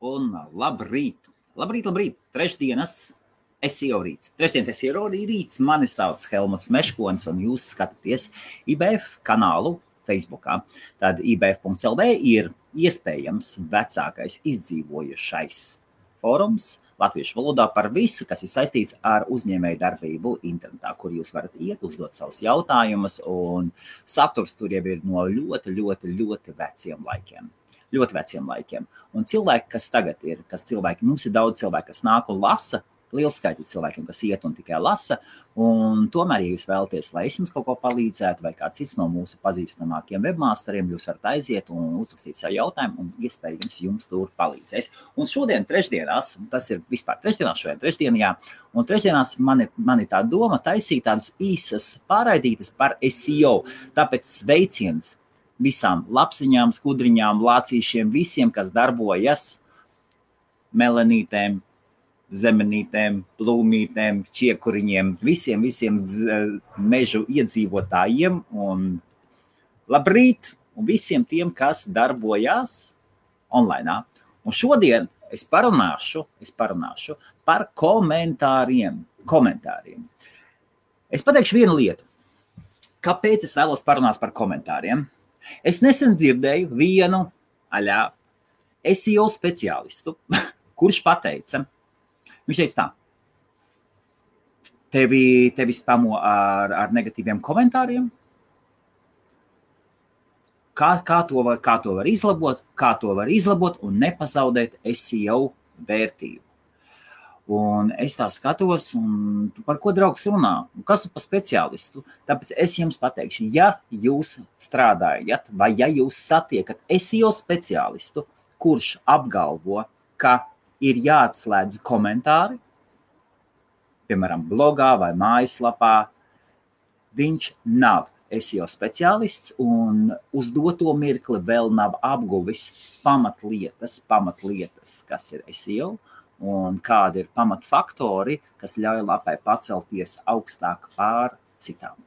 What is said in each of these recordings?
un labrīt! Labrīt, labrīt! Trešdienas SEO rīts. Trešdienas SEO rīts. Mani sauc Helmuts Meškons, un jūs skatāties IBF kanālu Facebook. Tad IBF.CLV ir iespējams vecākais izdzīvojušais fórums latviešu valodā par visu, kas ir saistīts ar uzņēmēju darbību internetā, kur jūs varat iet, uzdot savus jautājumus, un saturs tur jau ir no ļoti, ļoti, ļoti veciem laikiem ļoti veciem laikiem. Un cilvēki, kas tagad ir, kas cilvēki, mums ir daudz cilvēku, kas nāk un lasa. Liels skaits cilvēkiem, kas iet un tikai lasa. Un tomēr, ja jūs vēlaties, lai es jums kaut ko palīdzētu, vai kāds cits no mūsu pazīstamākiem webmasteriem, jūs varat aiziet un uzrakstīt savu jautājumu, un iespējams jums tur palīdzēs. Un šodien, trešdienās, tas ir vispār trešdienās, šodien, trešdienā, un trešdienās man ir, man ir tā doma taisīt tādas īsas pārraidītas par SEO. Tāpēc sveiciens visām lapsiņām, skudriņām, lācīšiem, visiem, kas darbojas, melanītēm, zemenītēm, plūmītēm, čiekuriņiem, visiem, visiem mežu iedzīvotājiem. Un labrīt! Un visiem tiem, kas darbojas online. Un šodien es parunāšu, es parunāšu par komentāriem. komentāriem. Es pateikšu vienu lietu. Kāpēc es vēlos parunāt par komentāriem? Es nesen dzirdēju vienu aļā SEO speciālistu, kurš teica, viņš teica tā, tevi, tevi spamo ar, ar negatīviem komentāriem. Kā, kā, to var, kā to var izlabot, kā to var izlabot un nepazaudēt SEO vērtību. Un es tā skatos, un par ko draugs runā. Kas tu par speciālistu? Tāpēc es jums pateikšu, ja jūs strādājat, vai ja jūs satiekat SEO speciālistu, kurš apgalvo, ka ir jāatslēdz komentāri, piemēram, blogā vai mājaslapā, viņš nav SEO speciālists un uz doto mirkli vēl nav apguvis pamatlietas, pamatlietas kas ir SEO un kādi ir pamatfaktori, kas ļauj lapai pacelties augstāk pār citām.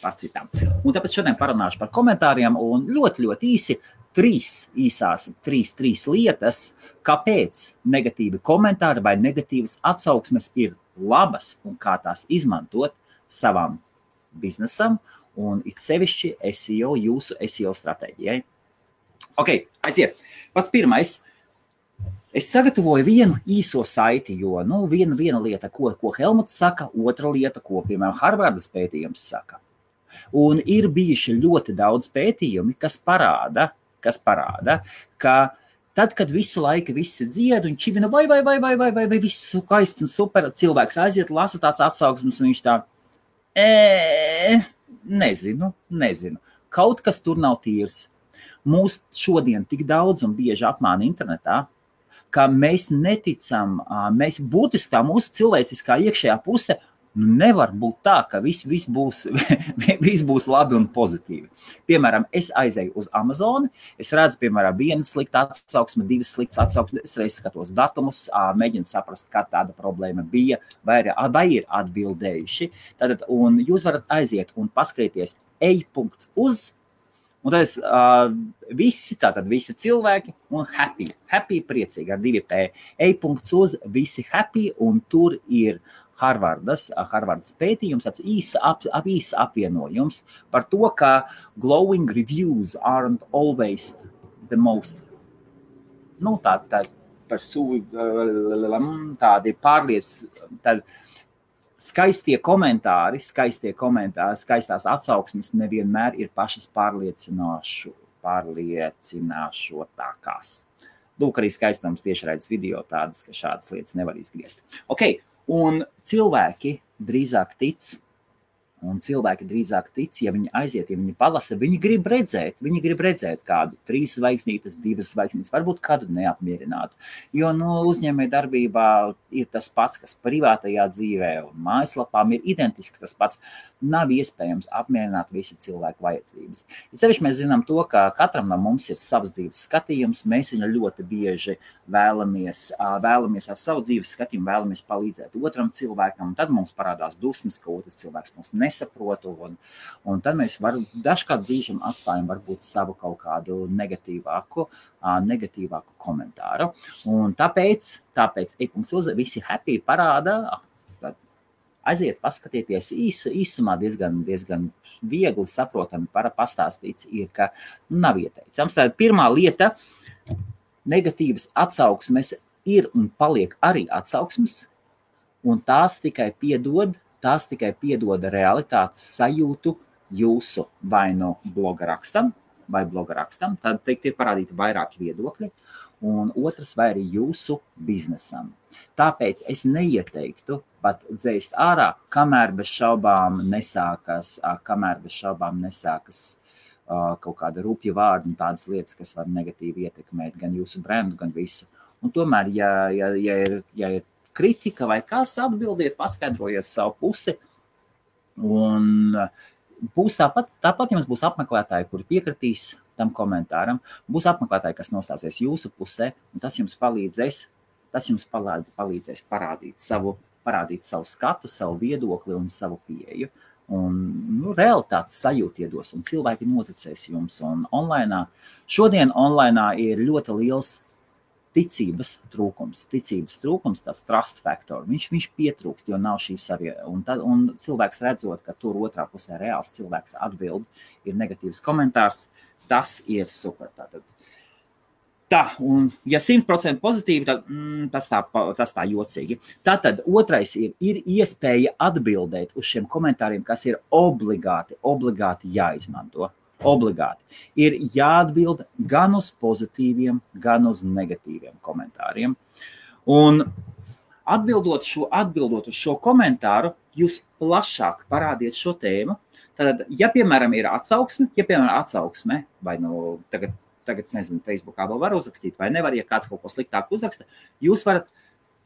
Pār citām. Un tāpēc šodien parunāšu par komentāriem un ļoti, ļoti īsi trīs īsās, trīs, trīs lietas, kāpēc negatīvi komentāri vai negatīvas atsauksmes ir labas un kā tās izmantot savam biznesam un it sevišķi SEO, jūsu SEO stratēģijai. Ok, aiziet. Pats pirmais Es sagatavoju vienu īso saiti, jo nu, viena, viena lieta, ko, ko Helmuts saka, otra lieta, ko piemēram Harvardas pētījums saka. Un ir bijuši ļoti daudz pētījumi, kas parāda, kas parāda ka tad, kad visu laiku visi dzied un čivina, vai, vai, vai, vai, vai, vai, vai viss skaisti un super, cilvēks aiziet, lasa tāds atsauksmes, un viņš tā, e, nezinu, nezinu. Kaut kas tur nav tīrs. Mūs šodien tik daudz un bieži apmāna internetā, ka mēs neticam, mēs būtiski tā mūsu cilvēciskā iekšējā puse. Nu, nevar būt tā, ka viss vis būs, vis būs labi un pozitīvi. Piemēram, es aizēju uz Amazon, es redzu, piemēram, viena slikta atsauksme, divas sliktas atsauksmes. Es reiz skatos datumus, mēģinu saprast, kā tāda problēma bija, vai, vai ir atbildējuši. Tad, un jūs varat aiziet un paskatīties, ej-punkts uz Un tad es, uh, visi, tātad visi cilvēki, un happy, happy priecīgi ar divi P. E-punkts uz visi happy, un tur ir Harvardas, Harvardas pētījums, tāds īsa, ap, ap, īsa apvienojums par to, ka glowing reviews aren't always the most, nu, tā, tā, par sūdu, tādi pārliecināti skaistie komentāri, skaistie komentāri, skaistās atsauksmes nevienmēr ir pašas pārliecinošu, pārliecinošākās. Lūk, arī skaistums tiešraides video tādas, ka šādas lietas nevar izgriezt. Ok, un cilvēki drīzāk tic Un cilvēki drīzāk tic, ja viņi aiziet, ja viņi palasa, viņi grib redzēt, viņi grib redzēt kādu trīs zvaigznītes, divas zvaigznītes, varbūt kādu neapmierinātu. Jo nu, uzņēmēji darbībā ir tas pats, kas privātajā dzīvē un mājaslapām ir identiski tas pats. Nav iespējams apmierināt visu cilvēku vajadzības. Ja sevišķi mēs zinām to, ka katram no mums ir savs dzīves skatījums, mēs viņu ļoti bieži vēlamies, vēlamies ar savu dzīves skatījumu, vēlamies palīdzēt otram cilvēkam, un tad mums parādās dusmas, ka otrs cilvēks mums nes nesaprotu. Un, un tad mēs varam dažkārt brīžam atstājam varbūt savu kaut kādu negatīvāku, negatīvāku komentāru. Un tāpēc, tāpēc e-punkts uz visi happy parāda, aiziet, paskatieties īsu, īsumā diezgan, diezgan viegli saprotami pastāstīts ir, ka nav ieteicams. Tā pirmā lieta - negatīvas atsauksmes ir un paliek arī atsauksmes, un tās tikai piedod, tās tikai piedod realitātes sajūtu jūsu vai no bloga rakstam, vai bloga rakstam, tad teikt, ir parādīti vairāki viedokļi, un otrs vai arī jūsu biznesam. Tāpēc es neieteiktu pat dzēst ārā, kamēr bez šaubām nesākas, kamēr bez šaubām nesākas kaut kāda rupja vārda un tādas lietas, kas var negatīvi ietekmēt gan jūsu brendu, gan visu. Un tomēr, ja, ja, ja, ir, ja ir kritika vai kas, atbildiet, paskaidrojiet savu pusi. Un būs tāpat, tāpat jums būs apmeklētāji, kuri piekritīs tam komentāram. Būs apmeklētāji, kas nostāsies jūsu pusē, un tas jums palīdzēs, tas jums palīdz, palīdzēs parādīt savu, parādīt savu skatu, savu viedokli un savu pieeju. Un nu, realitātes sajūta iedos, un cilvēki noticēs jums. Un online, šodien online ir ļoti liels ticības trūkums. Ticības trūkums, tas trust faktor, viņš, viņš pietrūkst, jo nav šī savienojuma. Un, tad, un cilvēks redzot, ka tur otrā pusē reāls cilvēks atbild, ir negatīvs komentārs, tas ir super. Tātad, Tā, un, ja 100% pozitīvi, tad mm, tas, tā, tas tā jocīgi. Tātad otrais ir, ir iespēja atbildēt uz šiem komentāriem, kas ir obligāti, obligāti jāizmanto obligāti ir jāatbild gan uz pozitīviem, gan uz negatīviem komentāriem. Un atbildot, šo, atbildot uz šo komentāru, jūs plašāk parādiet šo tēmu. Tad, ja, piemēram, ir atsauksme, ja, piemēram, atsauksme, vai nu tagad, tagad nezinu, Facebookā vēl var uzrakstīt, vai nevar, ja kāds kaut ko sliktāku uzraksta, jūs varat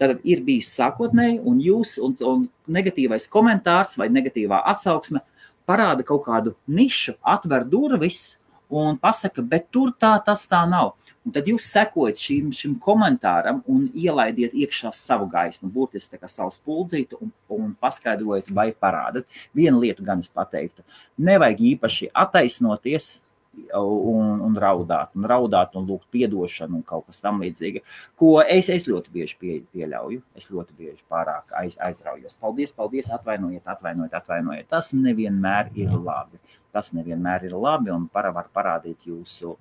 Tātad ir bijis sākotnēji, un jūs, un, un negatīvais komentārs vai negatīvā atsauksme parāda kaut kādu nišu, atver durvis un pasaka, bet tur tā tas tā nav. Un tad jūs sekojat šim, šim komentāram un ielaidiet iekšā savu gaismu, būtiski kā savu spuldzītu un, un paskaidrojiet vai parādat. Vienu lietu gan es pateiktu, nevajag īpaši attaisnoties, un, un raudāt, un raudāt, un lūgt atdošanu, un kaut kas tamlīdzīga. Ko es, es ļoti bieži pie, pieļauju. Es ļoti bieži pārāk aiz, aizraujos. Paldies, paldies, atvainojiet, atvainojiet, atvainojiet. Tas nevienmēr ir labi. Tas nevienmēr ir labi un para var parādīt jūsu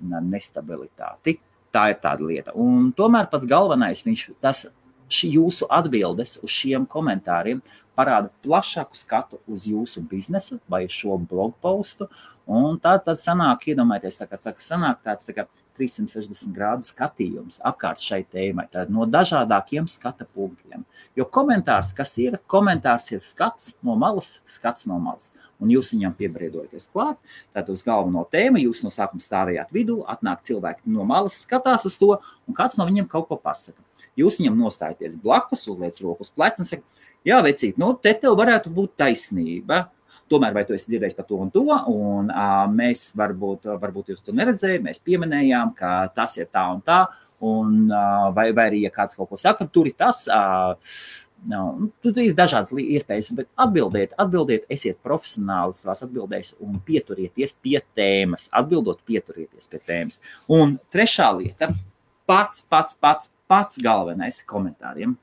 nestabilitāti. Tā ir tāda lieta. Un tomēr pats galvenais, viņš, tas jūsu atbildes uz šiem komentāriem parāda plašāku skatu uz jūsu biznesu vai šo blogu postu. Un tā tad sanāk, iedomājieties, tā kā, tā kā sanāk tāds tā kā 360 grādu skatījums apkārt šai tēmai, tad no dažādākiem skata punktiem. Jo komentārs, kas ir, komentārs ir skats no malas, skats no malas. Un jūs viņam piebriedoties klāt, tad uz galveno tēmu jūs no sākuma stāvējāt vidū, atnāk cilvēki no malas, skatās uz to, un kāds no viņiem kaut ko pasaka. Jūs viņam nostājaties blakus, uzliec rokas plecu un saka, jā, vecīt, nu, te tev varētu būt taisnība. Tomēr, vai tu esi dzirdējis par to un to, un uh, mēs varbūt, varbūt jūs to neredzējāt, mēs pieminējām, ka tas ir tā un tā, un uh, vai, vai arī, ja kāds kaut ko saka, tur ir tas, uh, nu, tur ir dažādas iespējas, bet atbildiet, atbildiet, esiet profesionāli savās atbildēs un pieturieties pie tēmas, atbildot, pieturieties pie tēmas. Un trešā lieta, pats, pats, pats, pats galvenais komentāriem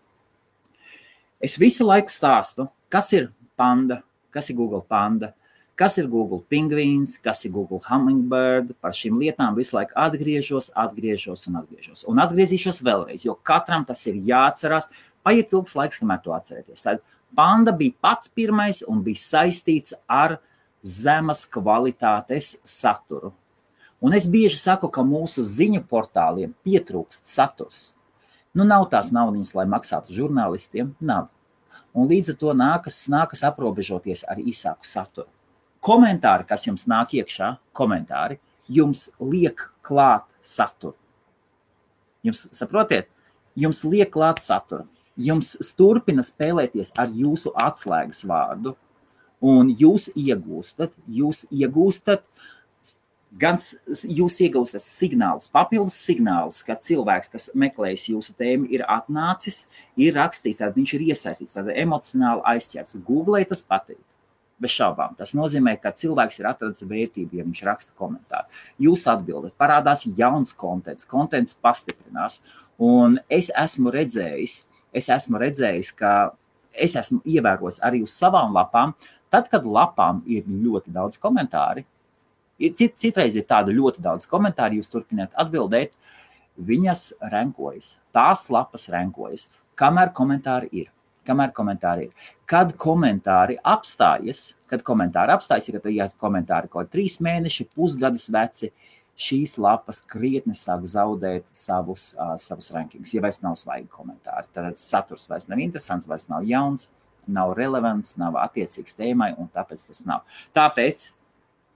Es visu laiku stāstu, kas ir panda, kas ir Google panda, kas ir Google pingvīns, kas ir Google hummingbird. Par šīm lietām visu laiku atgriežos, atgriežos un atgriežos. Un atgriezīšos vēlreiz, jo katram tas ir jāatcerās. Paiet ilgs laiks, kamēr to atcerēties. Tad panda bija pats pirmais un bija saistīts ar zemes kvalitātes saturu. Un es bieži saku, ka mūsu ziņu portāliem pietrūkst saturs. Nu, nav tās naudas, lai maksātu žurnālistiem, nav. Un līdz ar to nākas, nākas aprobežoties ar īsāku saturu. Komentāri, kas jums nāk iekšā, komentāri, jums liek klāt saturu. Jums saprotiet, jums liek klāt saturu. Jums turpina spēlēties ar jūsu atslēgas vārdu, un jūs iegūstat, jūs iegūstat gan jūs iegūstat signālus, papildus signālus, ka cilvēks, kas meklējas jūsu tēmu, ir atnācis, ir rakstījis, tad viņš ir iesaistīts, tad emocionāli aizķerts. Google tas patīk. Bez šaubām. Tas nozīmē, ka cilvēks ir atradzis vērtību, ja viņš raksta komentāru. Jūs atbildat, parādās jauns konteksts, konteksts pastiprinās. Un es esmu redzējis, es esmu redzējis, ka es esmu ievērojis arī uz savām lapām, tad, kad lapām ir ļoti daudz komentāru, cit, citreiz ir tāda ļoti daudz komentāru, jūs turpiniet atbildēt, viņas renkojas, tās lapas renkojas, kamēr komentāri ir kamēr komentāri ir. Kad komentāri apstājas, kad komentāri apstājas, ja, ja komentāri kaut kādi trīs mēneši, pusgadus veci, šīs lapas krietni sāk zaudēt savus, uh, savus rankings. Ja vairs nav svaigi komentāri, tad saturs vairs nav interesants, vairs nav jauns, nav relevants, nav attiecīgs tēmai, un tāpēc tas nav. Tāpēc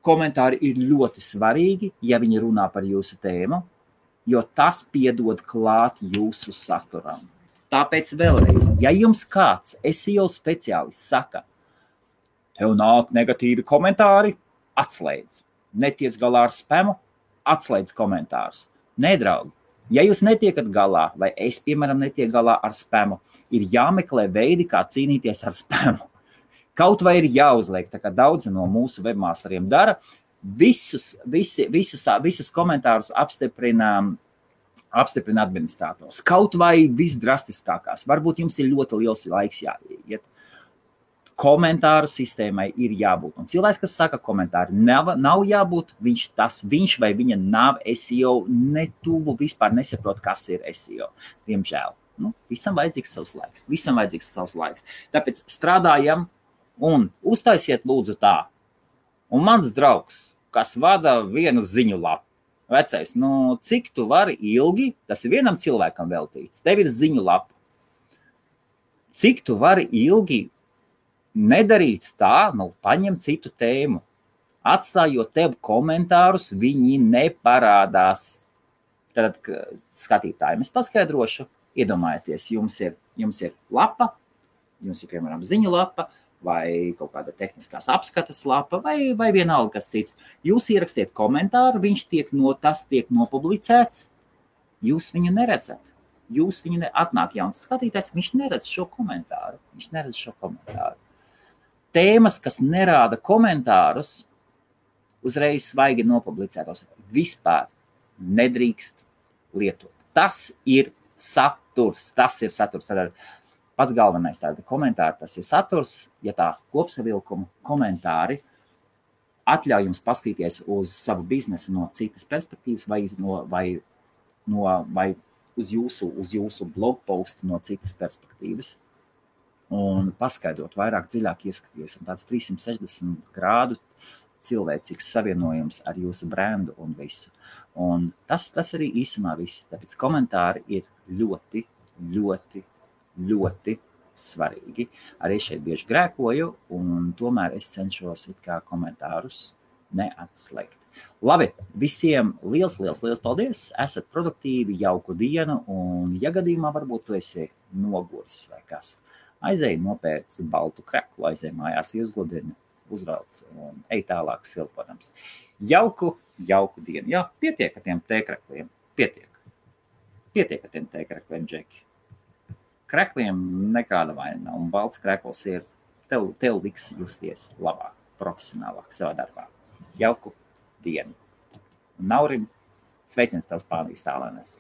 komentāri ir ļoti svarīgi, ja viņi runā par jūsu tēmu, jo tas piedod klāt jūsu saturam. Tāpēc vēlreiz, ja jums kāds SEO speciālists saka, tev nāk negatīvi komentāri, atslēdz. Netiec galā ar spamu, atslēdz komentārus. Nē, draugi, ja jūs netiekat galā, vai es, piemēram, netieku galā ar spamu, ir jāmeklē veidi, kā cīnīties ar spamu. Kaut vai ir jāuzliek, tā kā daudzi no mūsu webmasteriem dara, visus, visi, visus, visus komentārus apstiprinām apstiprina administrators. Kaut vai visdrastiskākās. Varbūt jums ir ļoti liels laiks jāiet. Komentāru sistēmai ir jābūt. Un cilvēks, kas saka, ka komentāri nav, nav jābūt, viņš, tas, viņš vai viņa nav SEO, netuvu vispār nesaprot, kas ir SEO. Diemžēl. Nu, visam vajadzīgs savs laiks. Visam vajadzīgs savs laiks. Tāpēc strādājam un uztaisiet lūdzu tā. Un mans draugs, kas vada vienu ziņu lapu, Vecais, nu, cik tu vari ilgi, tas ir vienam cilvēkam veltīts, tev ir ziņu lapa. Cik tu vari ilgi nedarīt tā, nu, paņem citu tēmu. Atstājot tev komentārus, viņi neparādās. Tad, skatītājiem, es paskaidrošu, iedomājieties, jums ir, jums ir lapa, jums ir, piemēram, ziņu lapa, vai kaut kāda tehniskās apskates lapa, vai, vai vienalga kas cits. Jūs ierakstiet komentāru, viņš tiek no, tas tiek nopublicēts, jūs viņu neredzat. Jūs viņu ne, atnāk jauns skatītājs, viņš neredz šo komentāru. Viņš neredz šo komentāru. Tēmas, kas nerāda komentārus, uzreiz svaigi nopublicētos, vispār nedrīkst lietot. Tas ir saturs. Tas ir saturs. Tad Pats galvenais tāda komentāri, tas ir saturs, ja tā kopsavilkuma komentāri atļauj jums paskatīties uz savu biznesu no citas perspektīvas vai, no, vai, no, vai uz, jūsu, uz jūsu blog postu no citas perspektīvas. Un paskaidrot, vairāk dziļāk ieskatīties. Un tāds 360 grādu cilvēcīgs savienojums ar jūsu brendu un visu. Un tas, tas arī īsumā viss. Tāpēc komentāri ir ļoti, ļoti ļoti svarīgi. Arī šeit bieži grēkoju, un tomēr es cenšos komentārus neatslēgt. Labi, visiem liels, liels, liels paldies! Esat produktīvi, jauku dienu, un, ja gadījumā varbūt tu esi noguris vai kas, aizēj nopērc baltu kreklu, aizēj mājās, uzgludini, uzvelc un ej tālāk silpodams. Jauku, jauku dienu. Jā, pietiek ar tiem tēkrekliem, pietiek. Pietiek ar tiem tēkrekliem, Džeki krekliem nekāda vaina. Un balts krekls ir tev, tev liks justies labāk, profesionālāk savā darbā. Jauku dienu! Naurim sveiciens tavs Spānijas tālēnēs!